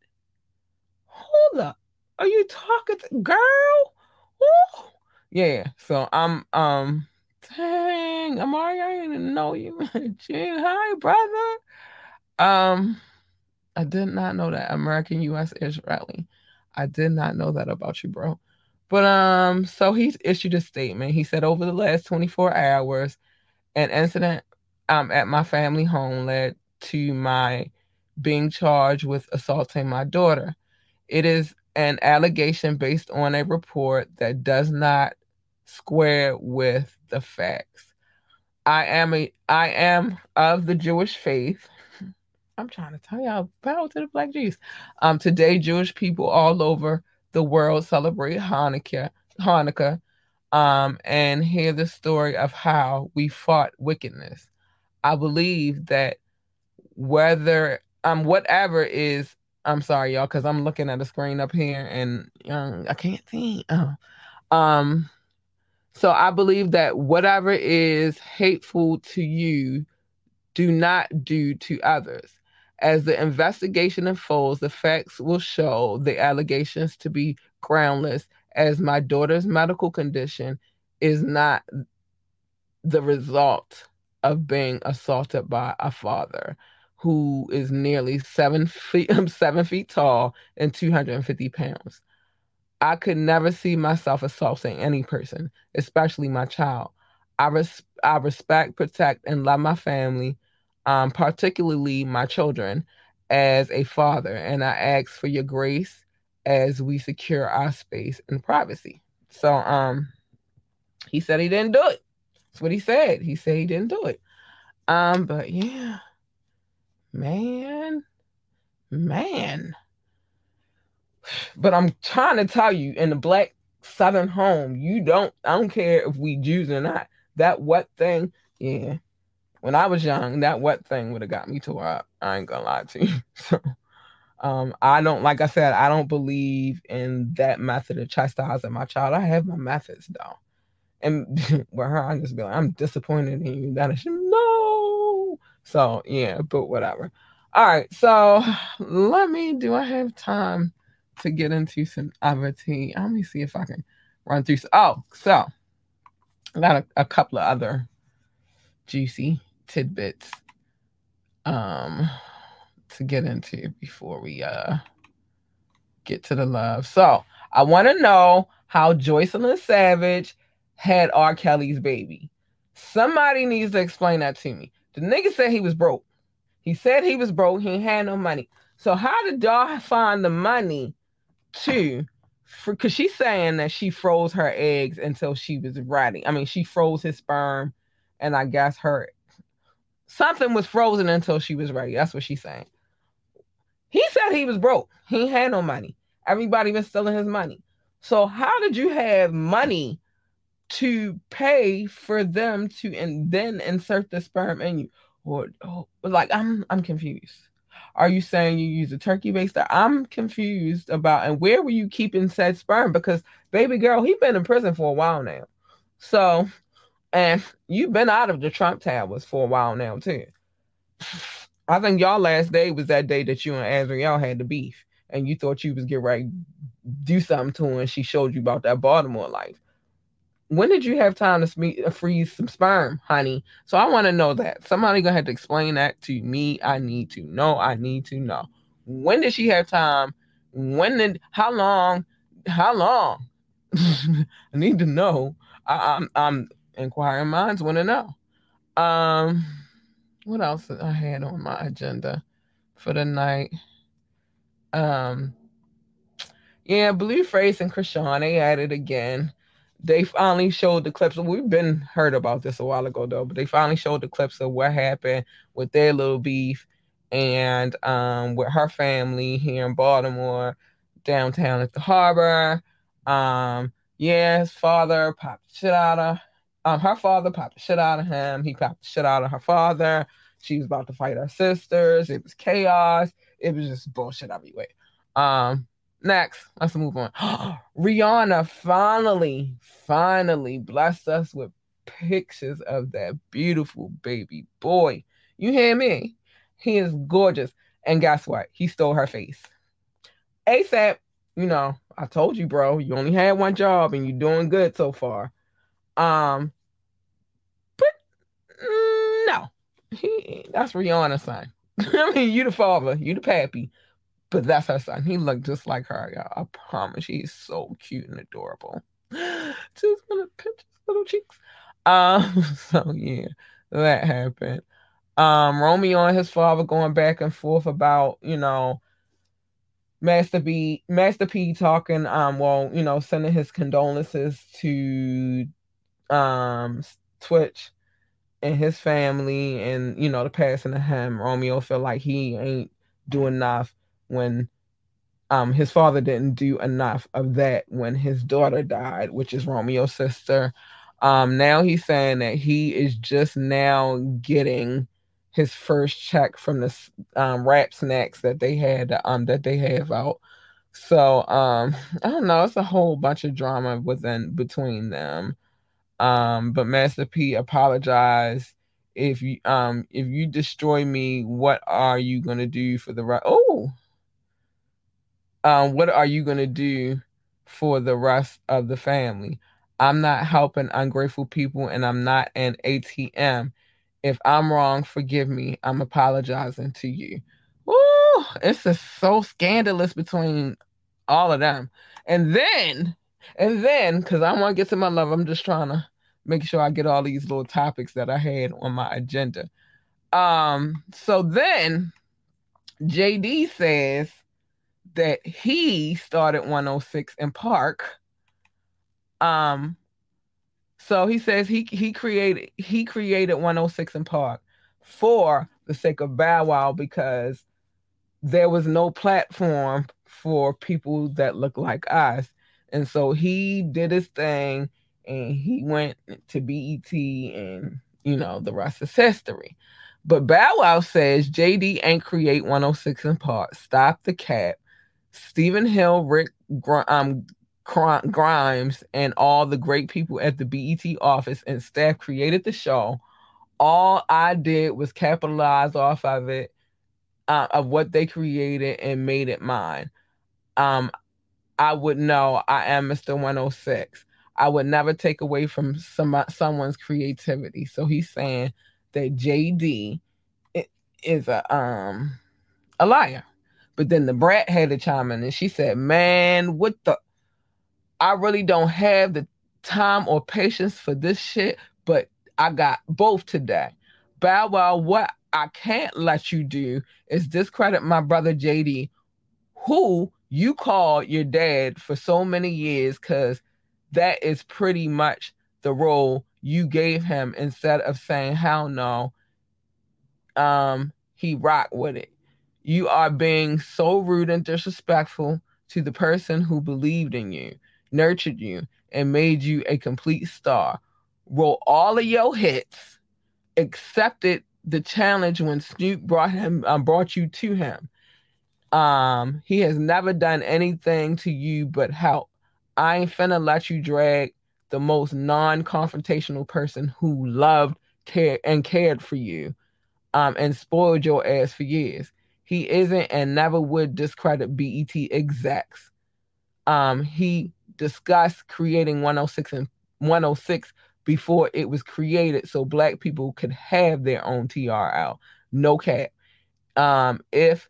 Hold up. Are you talking to girl? Ooh. Yeah. So I'm um dang, Amar'e, I didn't know you. (laughs) Gee, hi, brother. Um, I did not know that. American US Israeli. I did not know that about you, bro. But um, so he's issued a statement. He said over the last 24 hours, an incident um at my family home led to my being charged with assaulting my daughter. It is an allegation based on a report that does not square with the facts. I am a I am of the Jewish faith. I'm trying to tell y'all power to the black Jews. Um today Jewish people all over the world celebrate Hanukkah, Hanukkah, um, and hear the story of how we fought wickedness. I believe that whether um whatever is I'm sorry y'all because I'm looking at the screen up here and um, I can't see. Oh. Um so I believe that whatever is hateful to you do not do to others. As the investigation unfolds, the facts will show the allegations to be groundless, as my daughter's medical condition is not the result of being assaulted by a father who is nearly seven feet (laughs) seven feet tall and 250 pounds. I could never see myself assaulting any person, especially my child. I, res- I respect, protect, and love my family um, particularly my children, as a father. And I ask for your grace as we secure our space and privacy. So um he said he didn't do it. That's what he said. He said he didn't do it. Um, but yeah, man, man. But I'm trying to tell you, in the black southern home, you don't I don't care if we Jews or not. That what thing, yeah, when I was young, that what thing would have got me tore up. I ain't gonna lie to you. (laughs) So um, I don't like I said, I don't believe in that method of chastising my child. I have my methods though. And (laughs) with her, I just be like, I'm disappointed in you. That is no. So yeah, but whatever. All right, so (sighs) let me do I have time to get into some other tea? Let me see if I can run through. Oh, so I got a, a couple of other juicy tidbits um to get into before we uh get to the love. So I want to know how Joycelyn Savage had R. Kelly's baby. Somebody needs to explain that to me. The nigga said he was broke. He said he was broke. He had no money. So how did y'all find the money to? Because she's saying that she froze her eggs until she was ready. I mean, she froze his sperm, and I guess her Something was frozen until she was ready. That's what she's saying. He said he was broke. He had no money. Everybody was stealing his money. So how did you have money to pay for them to and then insert the sperm in you? Or oh, like I'm I'm confused. Are you saying you use a turkey baster? I'm confused about and where were you keeping said sperm? Because baby girl, he been in prison for a while now. So and you've been out of the Trump towers for a while now, too. I think y'all last day was that day that you and Azriel had the beef, and you thought you was get ready do something to her, and she showed you about that Baltimore life. When did you have time to freeze some sperm, honey? So I want to know that. Somebody gonna have to explain that to me. I need to know. I need to know. When did she have time when did how long? How long? (laughs) I need to know. I, I'm I'm inquiring minds want to know. Um, what else I had on my agenda for the night? Um, yeah, Blueface and Chrisean they at it again. They finally showed the clips. We've been heard about this a while ago though, but they finally showed the clips of what happened with their little beef and um with her family here in Baltimore, downtown at the harbor. Um, yeah, his father popped shit out of um her father popped the shit out of him. He popped the shit out of her father. She was about to fight her sisters. It was chaos. It was just bullshit everywhere. Um, next, let's move on. (gasps) Rihanna finally, finally blessed us with pictures of that beautiful baby boy. You hear me? He is gorgeous. And guess what? He stole her face. ASAP, you know, I told you, bro, you only had one job and you're doing good so far. Um, but mm, no, he that's Rihanna's son. (laughs) I mean, you the father, you the pappy, but that's her son. He looked just like her, y'all. I promise. He's so cute and adorable. (gasps) Just gonna pinch his little cheeks. Um, (laughs) so yeah, that happened. Um, Romeo and his father going back and forth about, you know, Master B Master P talking, um, well, you know, sending his condolences to um Twitch and his family and you know the passing of him. Romeo feel like he ain't doing enough when um his father didn't do enough of that when his daughter died, which is Romeo's sister. Um now he's saying that he is just now getting his first check from the um, rap snacks that they had um that they have out. So um (laughs) I don't know, it's a whole bunch of drama within between them. Um, but Master P apologized. If you um if you destroy me, what are you gonna do for the right? Oh, um, what are you gonna do for the rest of the family? I'm not helping ungrateful people, and I'm not an ATM. If I'm wrong, forgive me. I'm apologizing to you. Ooh, it's just so scandalous between all of them. And then, and then, because I want to get to my love, I'm just trying to make sure I get all these little topics that I had on my agenda. Um, so then JD says that he started 106 & Park. Um, so he says he he created he created 106 & Park for the sake of Bow Wow because there was no platform for people that look like us. And so he did his thing and he went to BET and you know the rest is history. But Bow Wow says JD ain't create 106 & Park. Stop the cap. Stephen Hill, Rick um, Grimes, and all the great people at the BET office and staff created the show. All I did was capitalize off of it, uh, of what they created, and made it mine. Um, I would know I am Mr. 106. I would never take away from some someone's creativity. So he's saying that JD is a um a liar. But then the brat had to chime in and she said, Man, what the I really don't have the time or patience for this shit, but I got both today. Bow Wow, what I can't let you do is discredit my brother JD, who you called your dad for so many years, because that is pretty much the role you gave him instead of saying, hell no. Um, he rocked with it. You are being so rude and disrespectful to the person who believed in you, nurtured you, and made you a complete star. Wrote all of your hits, accepted the challenge when Snoop brought him um, brought you to him. Um, he has never done anything to you but help. I ain't finna let you drag the most non-confrontational person who loved, cared, and cared for you, um, and spoiled your ass for years. He isn't and never would discredit BET execs. Um, he discussed creating 106 and 106 before it was created so black people could have their own TRL. No cap. Um, if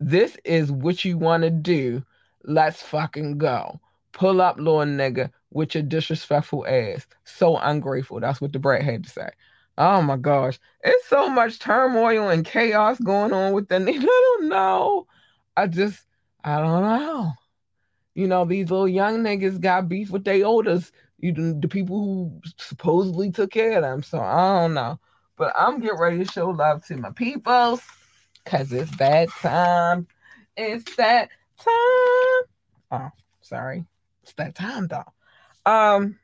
this is what you want to do. Let's fucking go. Pull up, little nigga, with your disrespectful ass. So ungrateful. That's what the brat had to say. Oh my gosh. It's so much turmoil and chaos going on with the (laughs) I don't know. I just, I don't know. You know, these little young niggas got beef with their oldest, you the people who supposedly took care of them. So I don't know. But I'm getting ready to show love to my peoples. Cause it's that time. It's that time. Oh, sorry. It's that time though. Um,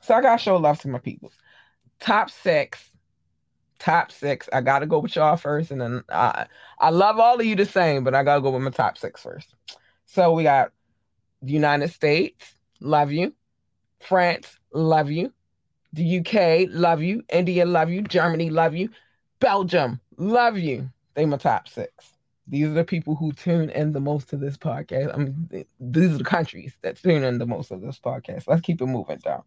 so I gotta show love to my people. Top six. Top six. I gotta go with y'all first, and then I I love all of you the same, but I gotta go with my top six first. So we got the United States, love you. France, love you. The UK, love you. India, love you. Germany, love you. Belgium, love you. They my top six. These are the people who tune in the most to this podcast. I mean, these are the countries that tune in the most of this podcast. Let's keep it moving down.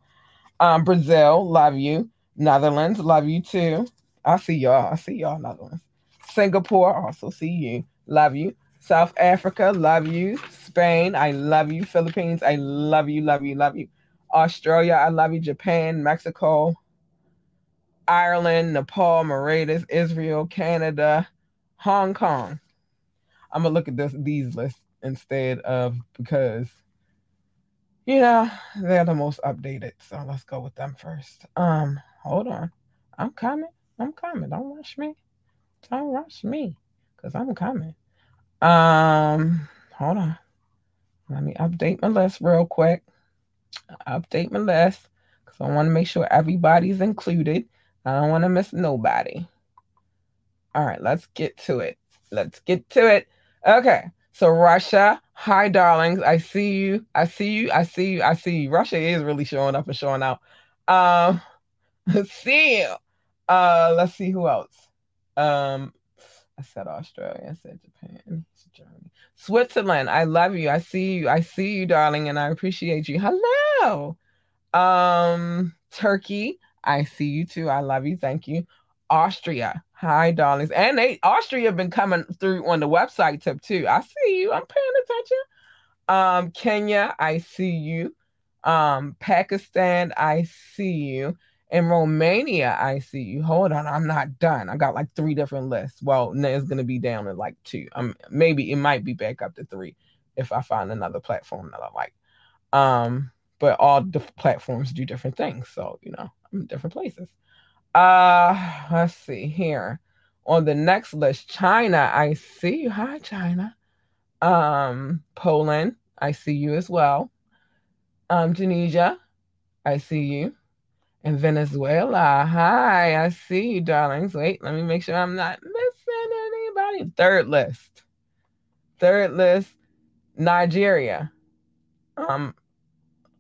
Um, Brazil, love you. Netherlands, love you too. I see y'all. I see y'all, Netherlands. Singapore, also see you. Love you. South Africa, love you. Spain, I love you. Philippines, I love you, love you, love you. Australia, I love you. Japan, Mexico, Ireland, Nepal, Mauritius, Israel, Canada, Hong Kong. I'm gonna look at this these lists instead of because you know they're the most updated. So let's go with them first. Um, hold on. I'm coming. I'm coming. Don't rush me. Don't rush me. Cause I'm coming. Um, hold on. Let me update my list real quick. Update my list because I want to make sure everybody's included. I don't want to miss nobody. All right, let's get to it. Let's get to it. Okay. So Russia, hi darlings. I see you. I see you. I see you. I see you. Russia is really showing up and showing out. Um (laughs) see. Uh let's see who else. Um I said Australia, I said Japan, Germany. Switzerland, I love you. I see you. I see you, darling, and I appreciate you. Hello. Um Turkey, I see you too. I love you. Thank you. Austria. Hi, darlings. And they Austria have been coming through on the website tip too. I see you. I'm paying attention. Um, Kenya, I see you. Um, Pakistan, I see you. In Romania, I see you. Hold on, I'm not done. I got like three different lists. Well, it's gonna be down to like two. Um, maybe it might be back up to three if I find another platform that I like. Um, but all the platforms do different things, so you know, I'm in different places. Uh, let's see here. On the next list, China. I see you. Hi, China. Um, Poland. I see you as well. Um, Tunisia. I see you. And Venezuela. Hi, I see you, darlings. Wait, let me make sure I'm not missing anybody. Third list. Third list, Nigeria. Um,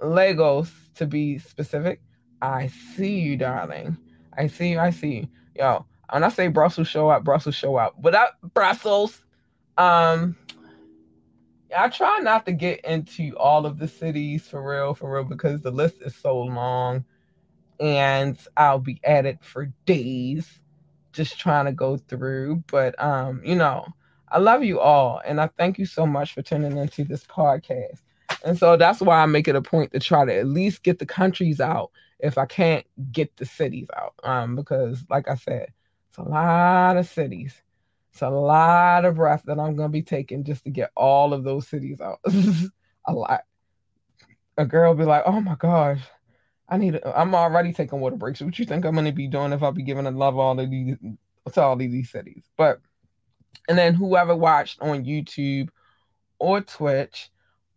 Lagos to be specific. I see you, darling. I see you. I see you. Yo, when I say Brussels show up, Brussels show up. Without Brussels, um, I try not to get into all of the cities for real, for real, because the list is so long, and I'll be at it for days, just trying to go through. But um, you know, I love you all, and I thank you so much for tuning into this podcast. And so that's why I make it a point to try to at least get the countries out if I can't get the cities out. Um, because like I said, it's a lot of cities. It's a lot of breath that I'm gonna be taking just to get all of those cities out. (laughs) a lot. A girl be like, "Oh my gosh, I need. I'm already taking water breaks. What you think I'm gonna be doing if I be giving a love all of these to all of these cities?" But and then whoever watched on YouTube or Twitch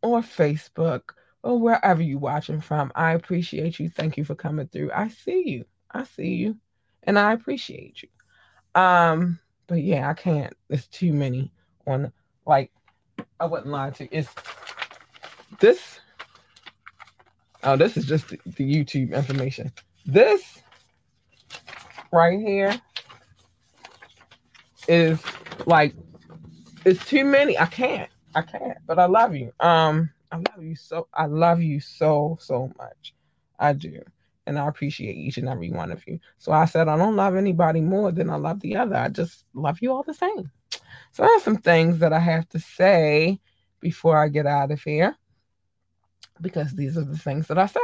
or Facebook or wherever you're watching from. I appreciate you. Thank you for coming through. I see you. I see you. And I appreciate you. Um, but yeah, I can't. There's too many on like I wouldn't lie to you. It's this. Oh, this is just the, the YouTube information. This right here is like it's too many. I can't. I can't. But I love you. Um I love you so I love you so so much. I do. And I appreciate each and every one of you. So I said I don't love anybody more than I love the other. I just love you all the same. So I have some things that I have to say before I get out of here because these are the things that I say.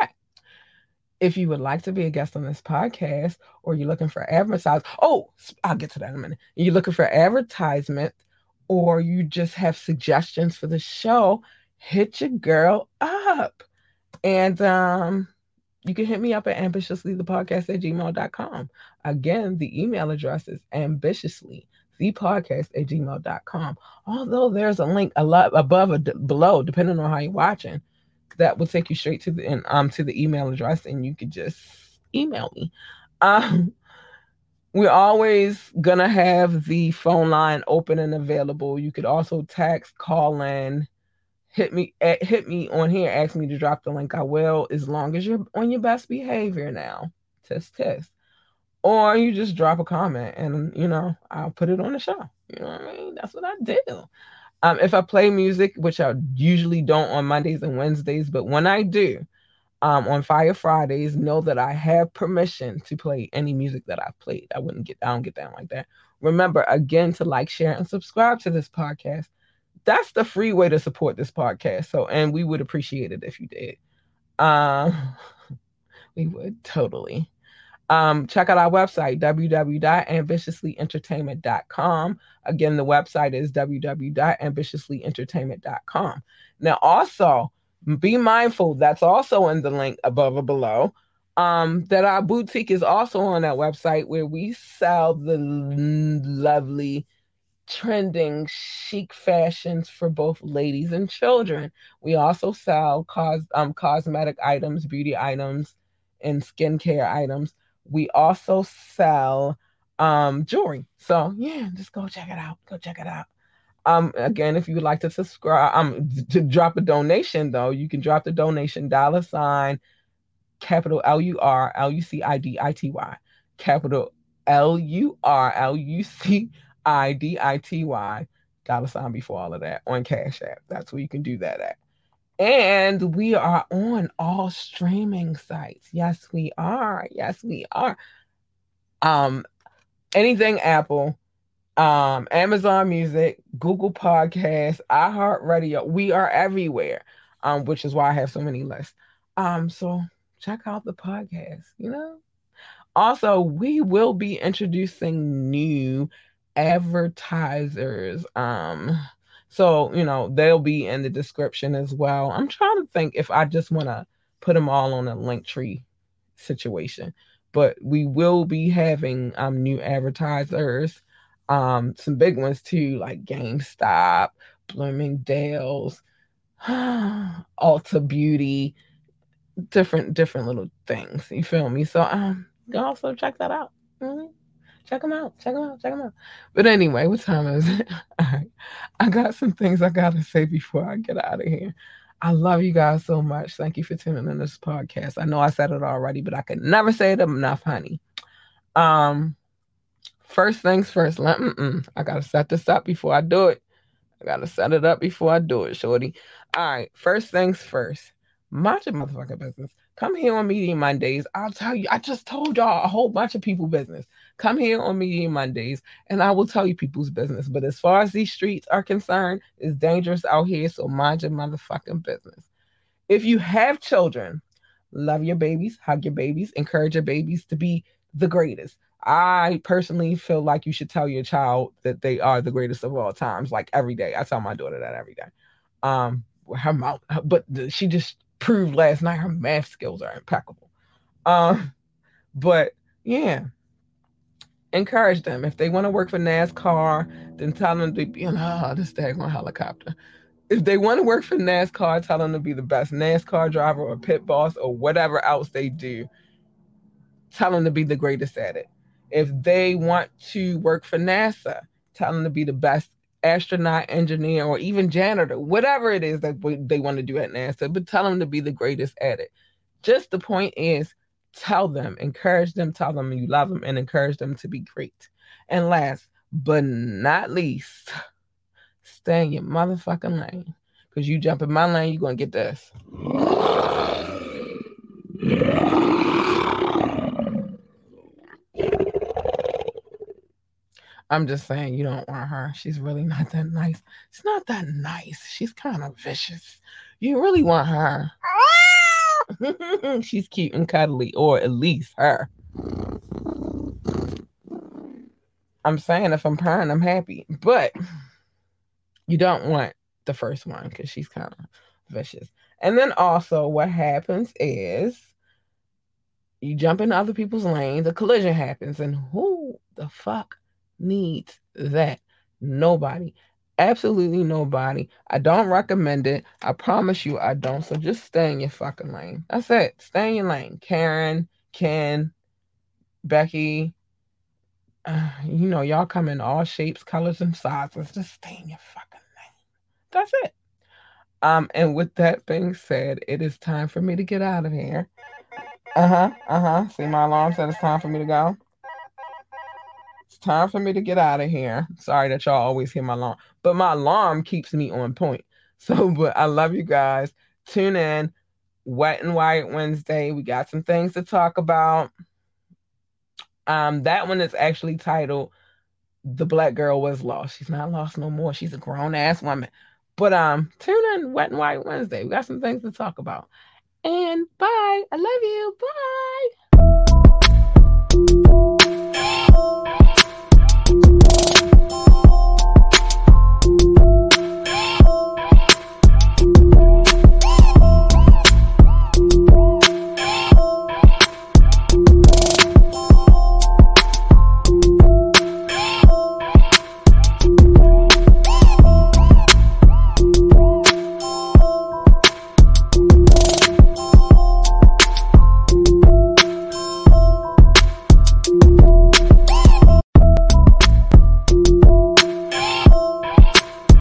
If you would like to be a guest on this podcast or you're looking for advertisement, oh, I'll get to that in a minute. You're looking for advertisement or you just have suggestions for the show, hit your girl up. And um, you can hit me up at ambitiouslythepodcast at gmail.com. Again, the email address is ambitiously the podcast at gmail.com. Although there's a link a lot above or d- below, depending on how you're watching, that will take you straight to the um to the email address, and you can just email me. Um, we're always gonna have the phone line open and available. You could also text, call in, hit me at, hit me on here, ask me to drop the link. I will, as long as you're on your best behavior now. Test test or you just drop a comment and you know I'll put it on the show. You know what I mean? That's what I do. Um, if I play music, which I usually don't on Mondays and Wednesdays, but when I do, um, on Fire Fridays, know that I have permission to play any music that I've played. I wouldn't get, I don't get down like that. Remember again to like, share, and subscribe to this podcast. That's the free way to support this podcast. So, and we would appreciate it if you did. Um, (laughs) we would totally. Um, check out our website, www.ambitiouslyentertainment.com. Again, the website is www.ambitiouslyentertainment.com. Now, also, be mindful that's also in the link above or below. Um, that our boutique is also on that website where we sell the lovely, trending, chic fashions for both ladies and children. We also sell cos- um, cosmetic items, beauty items, and skincare items we also sell um jewelry. So yeah, just go check it out. Go check it out. Um, again, if you would like to subscribe, um, to drop a donation though, you can drop the donation dollar sign capital L U R L U C I D I T Y, capital L U R L U C I D I T Y, dollar sign before all of that on Cash App. That's where you can do that at. And we are on all streaming sites. Yes, we are. Yes, we are. Um, anything Apple, um, Amazon Music, Google Podcasts, iHeartRadio. We are everywhere. Um, which is why I have so many lists. Um, so check out the podcast, you know. Also, we will be introducing new advertisers. Um, so, you know, they'll be in the description as well. I'm trying to think if I just want to put them all on a link tree situation. But we will be having um new advertisers, um, some big ones too, like GameStop, Bloomingdale's, (sighs) Ulta Beauty, different different little things. You feel me? So um also check that out. Mm-hmm. Check them out. Check them out. Check them out. But anyway, what time is it? (laughs) I got some things I got to say before I get out of here. I love you guys so much. Thank you for tuning in this podcast. I know I said it already, but I can never say it enough, honey. Um, first things first. Let, I gotta set this up before I do it. I gotta set it up before I do it, shorty. All right. First things first. Mind your motherfucking business. Come here on Media Mondays. I'll tell you, I just told y'all a whole bunch of people business. Come here on Media Mondays and I will tell you people's business. But as far as these streets are concerned, it's dangerous out here. So mind your motherfucking business. If you have children, love your babies, hug your babies, encourage your babies to be the greatest. I personally feel like you should tell your child that they are the greatest of all times, like every day. I tell my daughter that every day. Um, her mouth, but she just proved last night her math skills are impeccable. Um, but yeah, encourage them. If they want to work for NASCAR, then tell them to be, (laughs) oh, this daggone helicopter. If they want to work for NASCAR, tell them to be the best NASCAR driver or pit boss or whatever else they do. Tell them to be the greatest at it. If they want to work for NASA, tell them to be the best astronaut, engineer, or even janitor, whatever it is that they want to do at NASA, but tell them to be the greatest at it. Just the point is, tell them, encourage them, tell them you love them, and encourage them to be great. And last but not least, stay in your motherfucking lane. Because you jump in my lane, you're to get this. I'm just saying you don't want her. She's really not that nice. It's not that nice. She's kind of vicious. You really want her. (laughs) She's cute and cuddly, or at least her. I'm saying if I'm purring, I'm happy. But you don't want the first one because she's kind of vicious. And then also, what happens is you jump into other people's lanes, a collision happens, and who the fuck needs that? Nobody. Absolutely nobody. I don't recommend it. I promise you I don't. So just stay in your fucking lane. That's it. Stay in your lane. Karen, Ken, Becky, uh, you know, y'all come in all shapes, colors, and sizes. Just stay in your fucking lane. That's it. Um, and with that being said, it is time for me to get out of here. Uh-huh. Uh-huh. See my alarm said it's time for me to go. Time for me to get out of here. Sorry that y'all always hear my alarm, but my alarm keeps me on point. (laughs) So, but I love you guys. Tune in. Wet and White Wednesday. We got some things to talk about. Um, that one is actually titled "The Black Girl Was Lost." She's not lost no more. She's a grown ass woman. But um, tune in Wet and White Wednesday. We got some things to talk about. And bye. I love you. Bye.